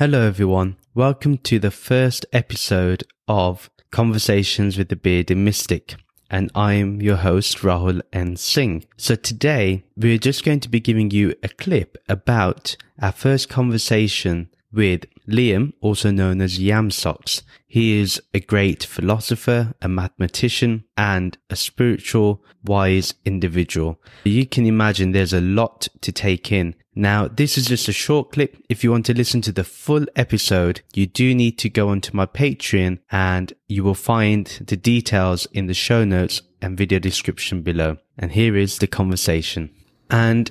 Hello, everyone. Welcome to the first episode of Conversations with the Bearded Mystic. And I'm your host, Rahul N. Singh. So today we're just going to be giving you a clip about our first conversation with Lyam, also known as Yamsox. He is a great philosopher, a mathematician, and a spiritual, wise individual. You can imagine there's a lot to take in. Now, this is just a short clip. If you want to listen to the full episode, you do need to go onto my Patreon and you will find the details in the show notes and video description below. And here is the conversation. And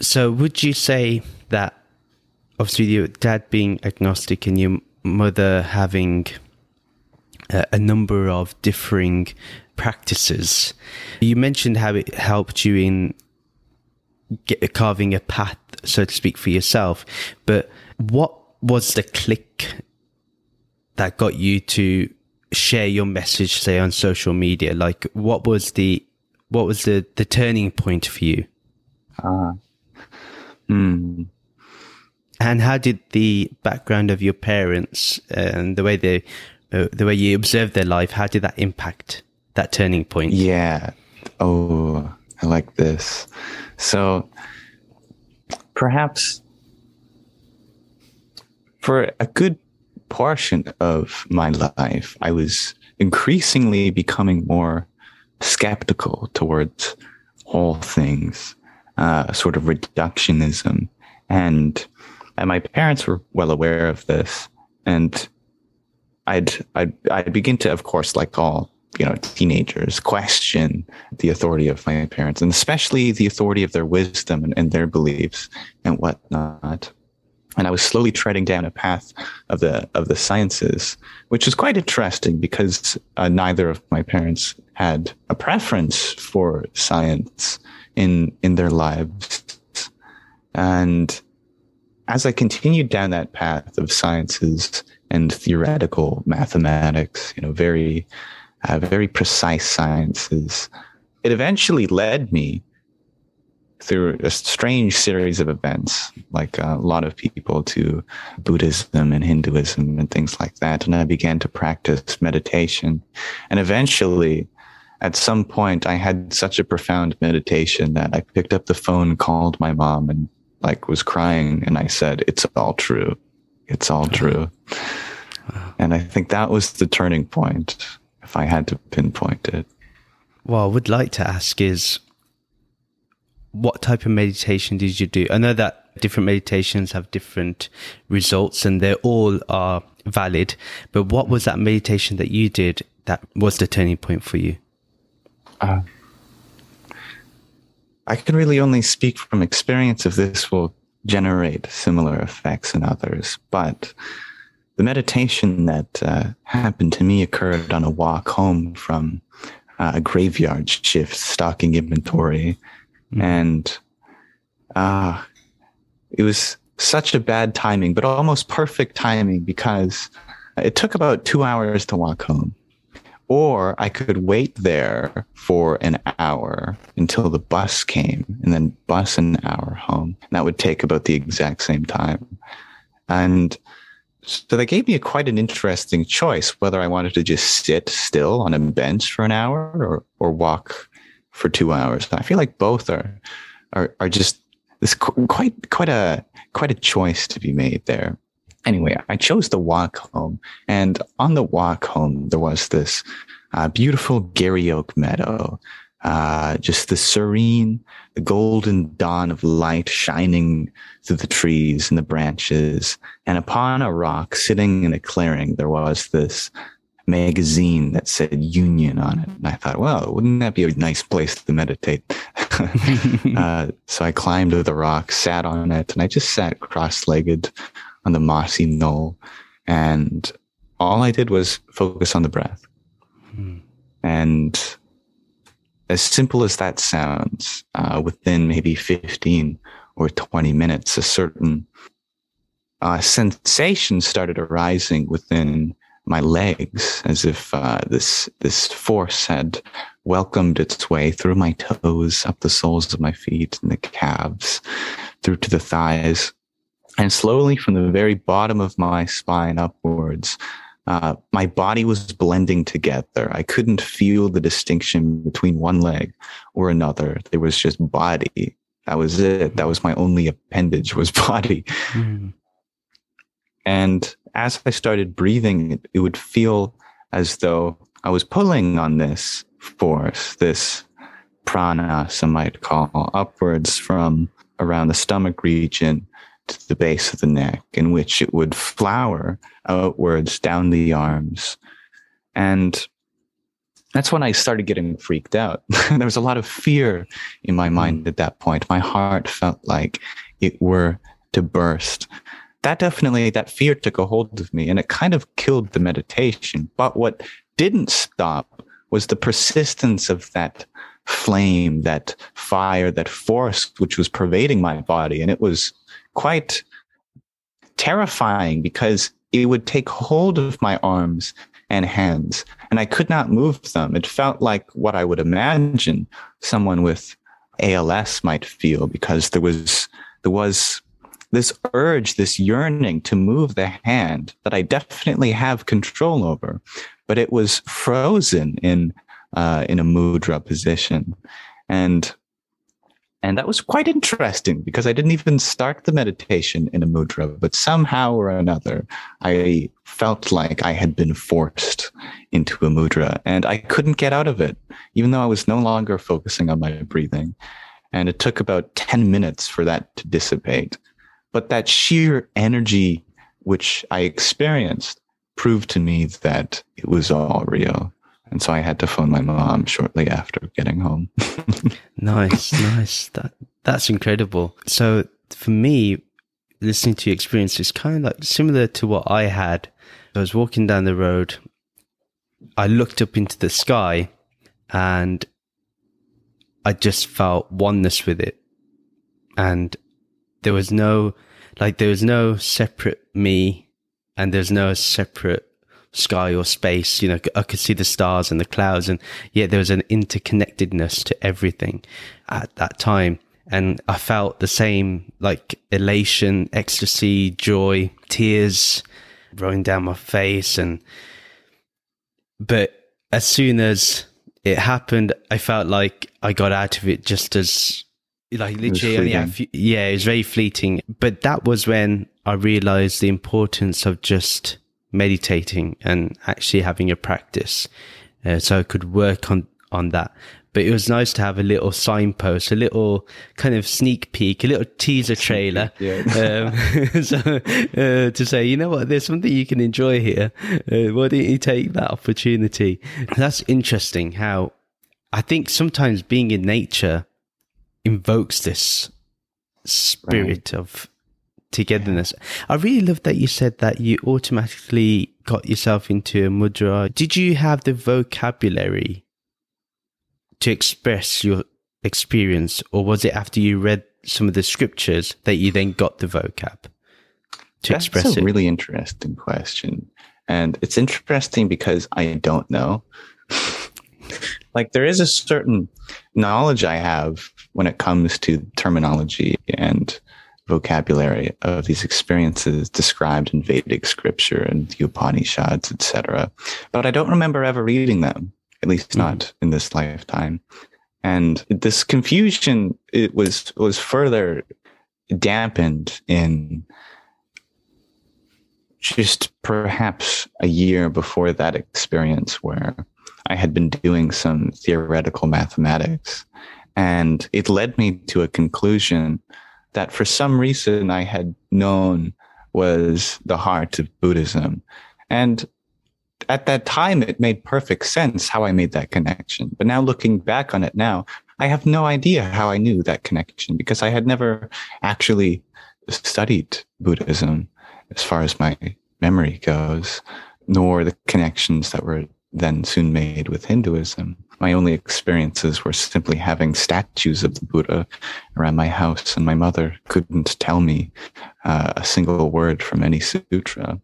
so would you say that obviously your dad being agnostic and your mother having a, a number of differing practices. You mentioned how it helped you in get, carving a path, so to speak, for yourself. But what was the click that got you to share your message, say, on social media? Like, what was the what was the the turning point for you? Ah. Uh, hmm. And how did the background of your parents and the way they, uh, the way you observed their life, how did that impact that turning point? Yeah. Oh, I like this. So perhaps for a good portion of my life, I was increasingly becoming more skeptical towards all things, uh, sort of reductionism and and my parents were well aware of this. And I'd, I'd, I'd begin to, of course, like all, you know, teenagers, question the authority of my parents and especially the authority of their wisdom and, and their beliefs and whatnot. And I was slowly treading down a path of the, of the sciences, which was quite interesting because uh, neither of my parents had a preference for science in, in their lives. And as I continued down that path of sciences and theoretical mathematics, you know, very, uh, very precise sciences, it eventually led me through a strange series of events, like a lot of people, to Buddhism and Hinduism and things like that. And I began to practice meditation. And eventually, at some point, I had such a profound meditation that I picked up the phone, called my mom, and like was crying and I said, it's all true. It's all true. And I think that was the turning point if I had to pinpoint it. Well, I would like to ask is what type of meditation did you do? I know that different meditations have different results and they all are valid, but what was that meditation that you did that was the turning point for you? Uh, I can really only speak from experience if this will generate similar effects in others. But the meditation that uh, happened to me occurred on a walk home from uh, a graveyard shift, stocking inventory. Mm. And uh, it was such a bad timing, but almost perfect timing because it took about two hours to walk home or I could wait there for an hour until the bus came and then bus an hour home. And that would take about the exact same time. And so they gave me a, quite an interesting choice whether I wanted to just sit still on a bench for an hour or, or walk for two hours. I feel like both are, are, are just this quite, quite a, quite a choice to be made there anyway, I chose the walk home. And on the walk home, there was this uh, beautiful Garry Oak meadow, uh, just the serene, the golden dawn of light shining through the trees and the branches. And upon a rock sitting in a clearing, there was this magazine that said union on it. And I thought, well, wouldn't that be a nice place to meditate? uh, so I climbed to the rock, sat on it, and I just sat cross legged on the mossy knoll. And all I did was focus on the breath. Hmm. And as simple as that sounds, uh, within maybe 15 or 20 minutes, a certain uh, sensation started arising within my legs, as if uh, this this force had welcomed its way through my toes, up the soles of my feet and the calves, through to the thighs, And slowly from the very bottom of my spine upwards, uh, my body was blending together. I couldn't feel the distinction between one leg or another. There was just body. That was it. That was my only appendage was body. Mm. And as I started breathing, it, it would feel as though I was pulling on this force, this prana, some might call, upwards from around the stomach region to the base of the neck, in which it would flower outwards down the arms. And that's when I started getting freaked out. there was a lot of fear in my mind at that point. My heart felt like it were to burst. That definitely, that fear took a hold of me and it kind of killed the meditation. But what didn't stop was the persistence of that flame, that fire, that force, which was pervading my body. And it was quite terrifying because it would take hold of my arms and hands and I could not move them. It felt like what I would imagine someone with ALS might feel because there was, there was this urge, this yearning to move the hand that I definitely have control over, but it was frozen in, uh, in a mudra position. And and that was quite interesting because I didn't even start the meditation in a mudra, but somehow or another, I felt like I had been forced into a mudra and I couldn't get out of it, even though I was no longer focusing on my breathing. And it took about 10 minutes for that to dissipate. But that sheer energy which I experienced proved to me that it was all real. And so I had to phone my mom shortly after getting home. nice, nice. That that's incredible. So for me, listening to your experience is kind of like similar to what I had. I was walking down the road. I looked up into the sky and I just felt oneness with it. And there was no, like, there was no separate me and there's no separate sky or space. You know, I could see the stars and the clouds, and yet there was an interconnectedness to everything at that time. And I felt the same like elation, ecstasy, joy, tears rolling down my face. And, but as soon as it happened, I felt like I got out of it just as like literally yeah, yeah it was very fleeting but that was when i realized the importance of just meditating and actually having a practice. Uh, so I could work on, on that. But it was nice to have a little signpost, a little kind of sneak peek, a little teaser trailer. um, so, uh, to say, you know what, there's something you can enjoy here. Uh, why don't you take that opportunity? That's interesting how I think sometimes being in nature invokes this spirit right. of togetherness. I really love that you said that you automatically got yourself into a mudra. Did you have the vocabulary to express your experience, or was it after you read some of the scriptures that you then got the vocab to That's express it? That's a really interesting question. And it's interesting because I don't know. like there is a certain knowledge I have when it comes to terminology and vocabulary of these experiences described in Vedic scripture and the Upanishads, etc. But I don't remember ever reading them, at least not mm-hmm. in this lifetime. And this confusion it was was further dampened in just perhaps a year before that experience where I had been doing some theoretical mathematics and it led me to a conclusion that for some reason I had known was the heart of Buddhism. And at that time, it made perfect sense how I made that connection. But now looking back on it now, I have no idea how I knew that connection because I had never actually studied Buddhism as far as my memory goes, nor the connections that were then soon made with Hinduism my only experiences were simply having statues of the Buddha around my house, and my mother couldn't tell me uh, a single word from any sutra.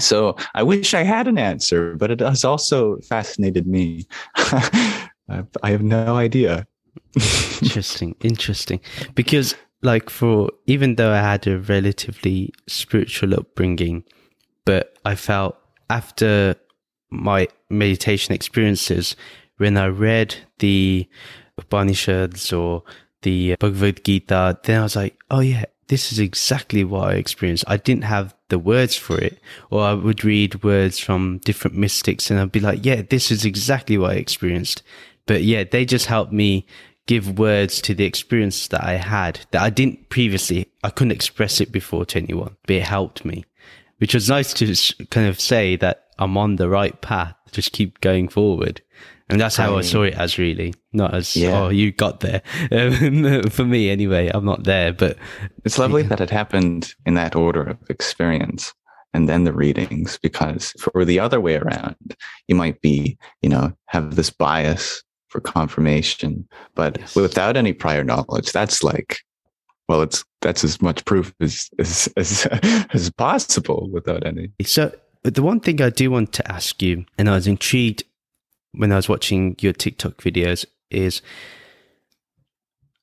So I wish I had an answer, but it has also fascinated me. I have no idea. interesting, interesting. Because like for even though I had a relatively spiritual upbringing, but I felt after my meditation experiences, when I read the Upanishads or the Bhagavad Gita, then I was like, oh yeah, this is exactly what I experienced. I didn't have the words for it, or I would read words from different mystics and I'd be like, yeah, this is exactly what I experienced. But yeah, they just helped me give words to the experience that I had that I didn't previously, I couldn't express it before to anyone, but it helped me, which was nice to kind of say that I'm on the right path. Just keep going forward. And that's how I, I saw it as really, not as, yeah. oh, you got there. Um, for me, anyway, I'm not there, but. It's lovely yeah. that it happened in that order of experience and then the readings, because for the other way around, you might be, you know, have this bias for confirmation, but yes. without any prior knowledge, that's like, well, it's that's as much proof as as as, as possible without any. So, but the one thing I do want to ask you, and I was intrigued when I was watching your TikTok videos, is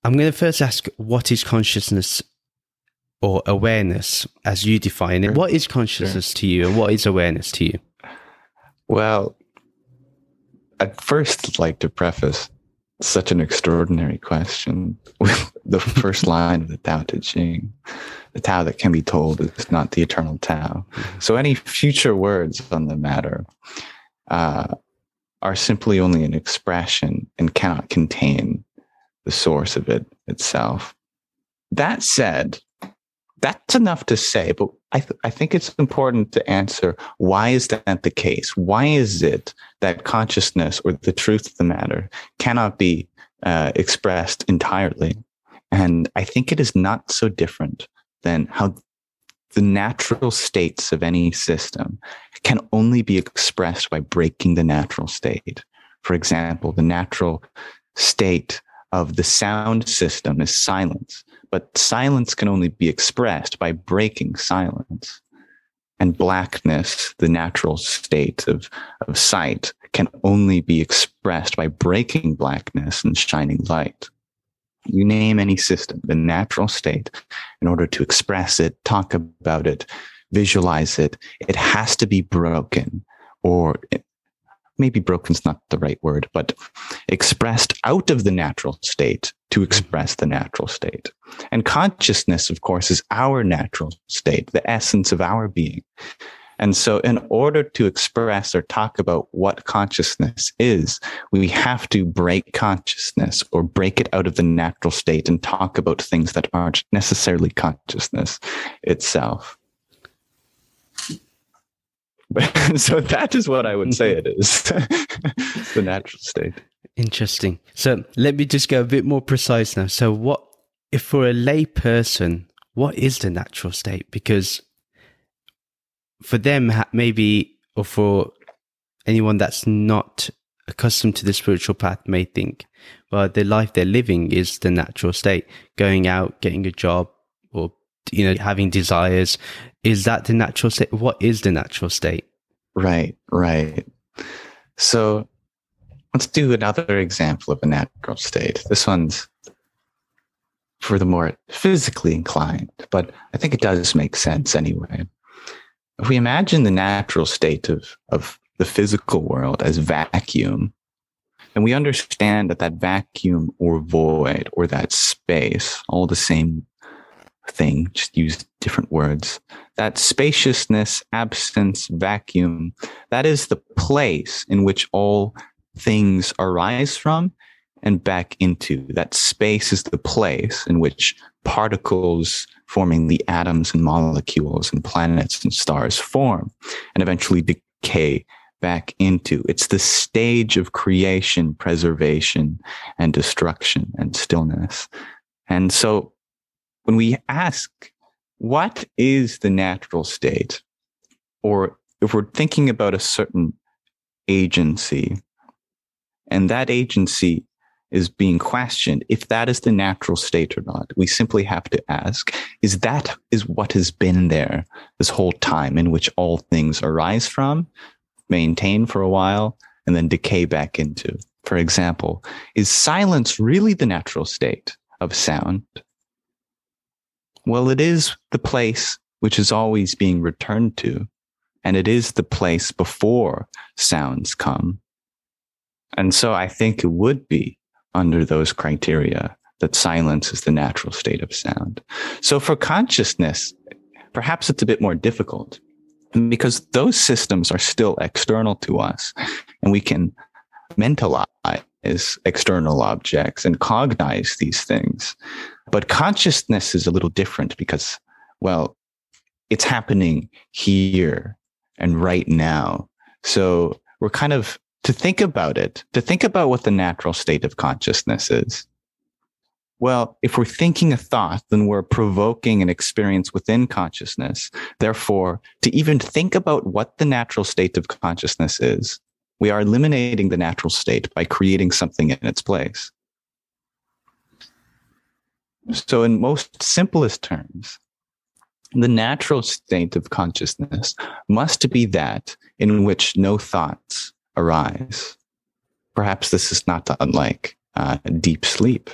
I'm going to first ask, what is consciousness or awareness as you define it? Sure. What is consciousness sure. to you, and what is awareness to you? Well, I'd first like to preface such an extraordinary question with the first line of the Tao Te Ching. The Tao that can be told is not the eternal Tao. So any future words on the matter uh, are simply only an expression and cannot contain the source of it itself. That said, that's enough to say, but I, th- I think it's important to answer why is that the case? Why is it that consciousness or the truth of the matter cannot be uh, expressed entirely? And I think it is not so different than how the natural states of any system can only be expressed by breaking the natural state. For example, the natural state of the sound system is silence but silence can only be expressed by breaking silence. And blackness, the natural state of, of sight, can only be expressed by breaking blackness and shining light. You name any system, the natural state, in order to express it, talk about it, visualize it, it has to be broken or maybe broken's not the right word, but expressed out of the natural state to mm-hmm. express the natural state. And consciousness, of course, is our natural state, the essence of our being. And so, in order to express or talk about what consciousness is, we have to break consciousness or break it out of the natural state and talk about things that aren't necessarily consciousness itself. so that is what I would say it is the natural state. Interesting. So let me just go a bit more precise now. So, what if for a lay person, what is the natural state? Because for them, maybe, or for anyone that's not accustomed to the spiritual path, may think, well, the life they're living is the natural state. Going out, getting a job, or you know, having desires. Is that the natural state? What is the natural state? Right, right. So let's do another example of a natural state. This one's for the more physically inclined, but I think it does make sense anyway. If we imagine the natural state of, of the physical world as vacuum, and we understand that that vacuum or void or that space, all the same thing, just use different words. That spaciousness, absence, vacuum, that is the place in which all things arise from and back into. That space is the place in which particles forming the atoms and molecules and planets and stars form and eventually decay back into. It's the stage of creation, preservation, and destruction and stillness. And so when we ask, what is the natural state? Or if we're thinking about a certain agency, and that agency is being questioned if that is the natural state or not. We simply have to ask, is that is what has been there this whole time in which all things arise from, maintain for a while, and then decay back into? For example, is silence really the natural state of sound? Well, it is the place which is always being returned to, and it is the place before sounds come. And so I think it would be under those criteria that silence is the natural state of sound. So for consciousness, perhaps it's a bit more difficult because those systems are still external to us and we can mentalize external objects and cognize these things. But consciousness is a little different because, well, it's happening here and right now. So we're kind of to think about it, to think about what the natural state of consciousness is. Well, if we're thinking a thought, then we're provoking an experience within consciousness. Therefore, to even think about what the natural state of consciousness is, we are eliminating the natural state by creating something in its place. So, in most simplest terms, the natural state of consciousness must be that in which no thoughts arise. Perhaps this is not unlike uh, deep sleep,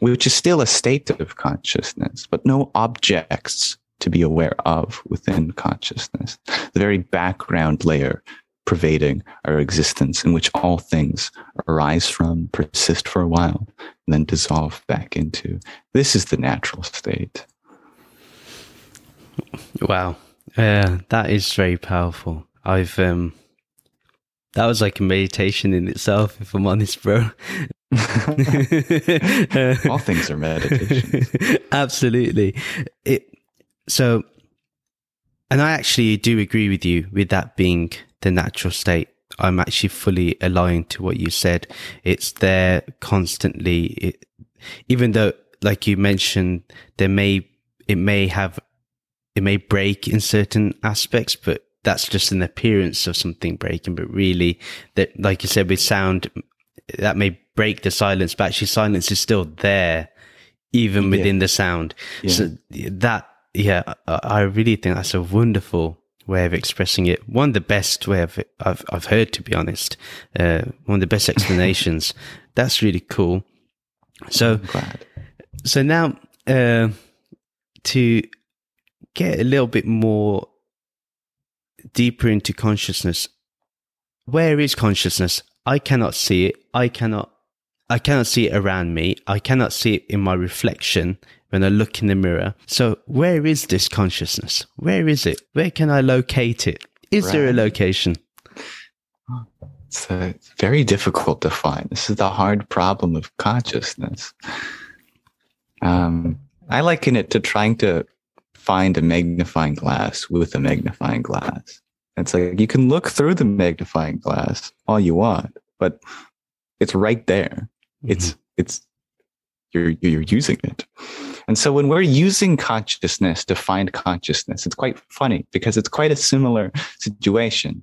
which is still a state of consciousness, but no objects to be aware of within consciousness. The very background layer pervading our existence in which all things arise from, persist for a while, and then dissolve back into. This is the natural state. Wow. Yeah, that is very powerful. I've um that was like a meditation in itself, if I'm honest, bro. All things are meditation. Absolutely. It so and I actually do agree with you with that being the natural state. I'm actually fully aligned to what you said. It's there constantly. It, even though, like you mentioned, there may, it may have, it may break in certain aspects, but that's just an appearance of something breaking. But really, that, like you said, with sound, that may break the silence, but actually silence is still there, even within yeah. the sound. Yeah. So that, yeah, I really think that's a wonderful way of expressing it. One of the best way of I've I've heard, to be honest. Uh, one of the best explanations. That's really cool. So, so now uh, to get a little bit more deeper into consciousness. Where is consciousness? I cannot see it. I cannot. I cannot see it around me. I cannot see it in my reflection when I look in the mirror. So where is this consciousness? Where is it? Where can I locate it? Is right. there a location? It's uh, very difficult to find. This is the hard problem of consciousness. Um, I liken it to trying to find a magnifying glass with a magnifying glass. It's like you can look through the magnifying glass all you want, but it's right there. Mm-hmm. It's it's you're you're using it. And so when we're using consciousness to find consciousness, it's quite funny because it's quite a similar situation.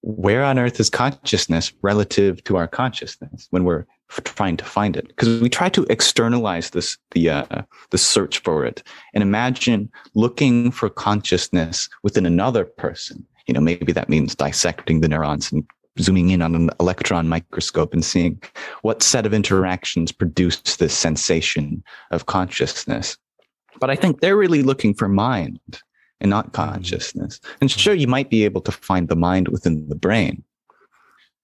Where on earth is consciousness relative to our consciousness when we're trying to find it? Because we try to externalize this, the, uh, the search for it and imagine looking for consciousness within another person. You know, maybe that means dissecting the neurons and zooming in on an electron microscope and seeing what set of interactions produce this sensation of consciousness. But I think they're really looking for mind and not consciousness. And sure, you might be able to find the mind within the brain,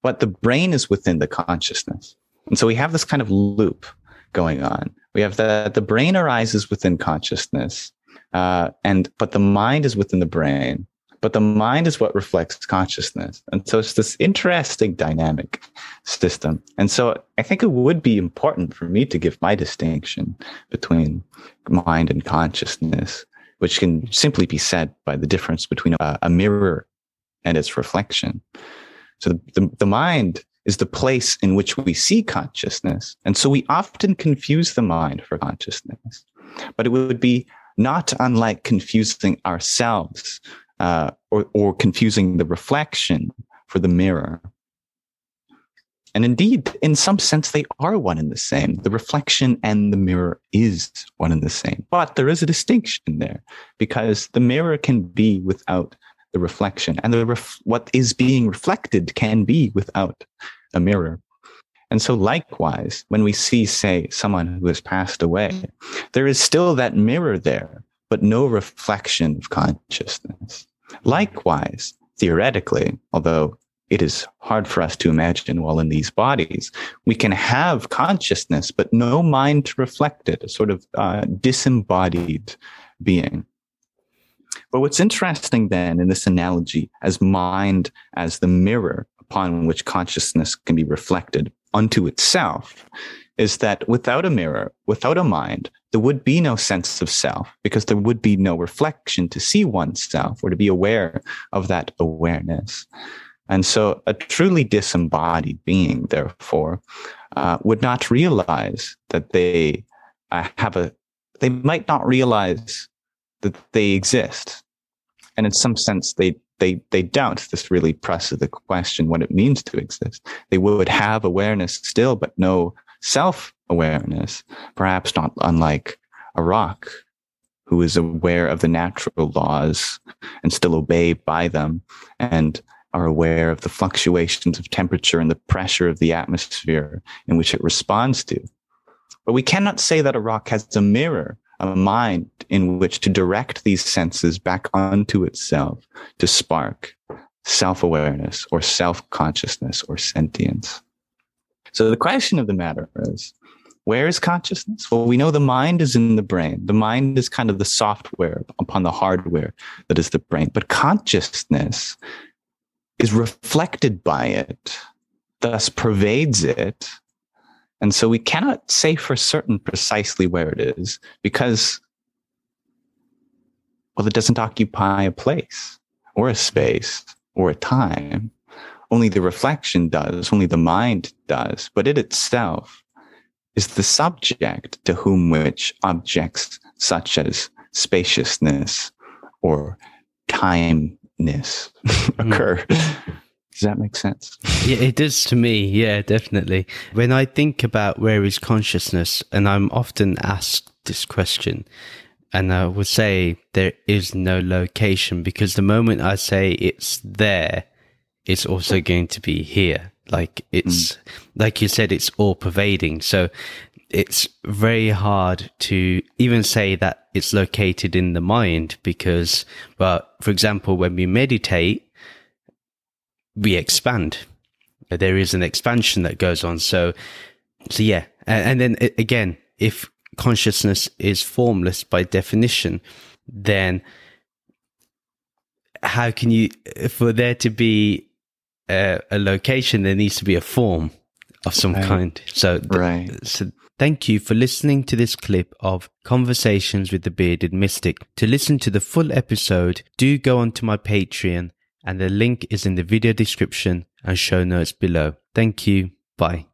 but the brain is within the consciousness. And so we have this kind of loop going on. We have the, the brain arises within consciousness, uh, and, but the mind is within the brain but the mind is what reflects consciousness. And so it's this interesting dynamic system. And so I think it would be important for me to give my distinction between mind and consciousness, which can simply be said by the difference between a, a mirror and its reflection. So the, the, the mind is the place in which we see consciousness. And so we often confuse the mind for consciousness. But it would be not unlike confusing ourselves uh, or, or confusing the reflection for the mirror. And indeed, in some sense, they are one and the same. The reflection and the mirror is one and the same. But there is a distinction there because the mirror can be without the reflection, and the ref- what is being reflected can be without a mirror. And so, likewise, when we see, say, someone who has passed away, there is still that mirror there, but no reflection of consciousness. Likewise, theoretically, although it is hard for us to imagine while in these bodies. We can have consciousness, but no mind to reflect it, a sort of uh, disembodied being. But what's interesting then in this analogy as mind as the mirror upon which consciousness can be reflected unto itself is that without a mirror, without a mind, there would be no sense of self because there would be no reflection to see oneself or to be aware of that awareness. And so a truly disembodied being, therefore, uh, would not realize that they uh, have a, they might not realize that they exist. And in some sense, they, they, they don't. This really presses the question what it means to exist. They would have awareness still, but no self awareness, perhaps not unlike a rock who is aware of the natural laws and still obey by them and are aware of the fluctuations of temperature and the pressure of the atmosphere in which it responds to. But we cannot say that a rock has a mirror, a mind in which to direct these senses back onto itself to spark self awareness or self consciousness or sentience. So the question of the matter is, where is consciousness? Well, we know the mind is in the brain. The mind is kind of the software upon the hardware that is the brain. But consciousness is reflected by it, thus pervades it. And so we cannot say for certain precisely where it is because, well, it doesn't occupy a place or a space or a time. Only the reflection does, only the mind does, but it itself is the subject to whom which objects such as spaciousness or time ness occur. Mm. Does that make sense? Yeah, it does to me. Yeah, definitely. When I think about where is consciousness, and I'm often asked this question, and I would say there is no location because the moment I say it's there, it's also going to be here. Like it's, mm. like you said, it's all pervading. So it's very hard to even say that it's located in the mind because, well, for example, when we meditate, we expand. There is an expansion that goes on. So, so yeah. And, and then again, if consciousness is formless by definition, then how can you, for there to be a, a location, there needs to be a form of some right. kind. So, right. so Thank you for listening to this clip of Conversations with the Bearded Mystic. To listen to the full episode, do go onto my Patreon and the link is in the video description and show notes below. Thank you. Bye.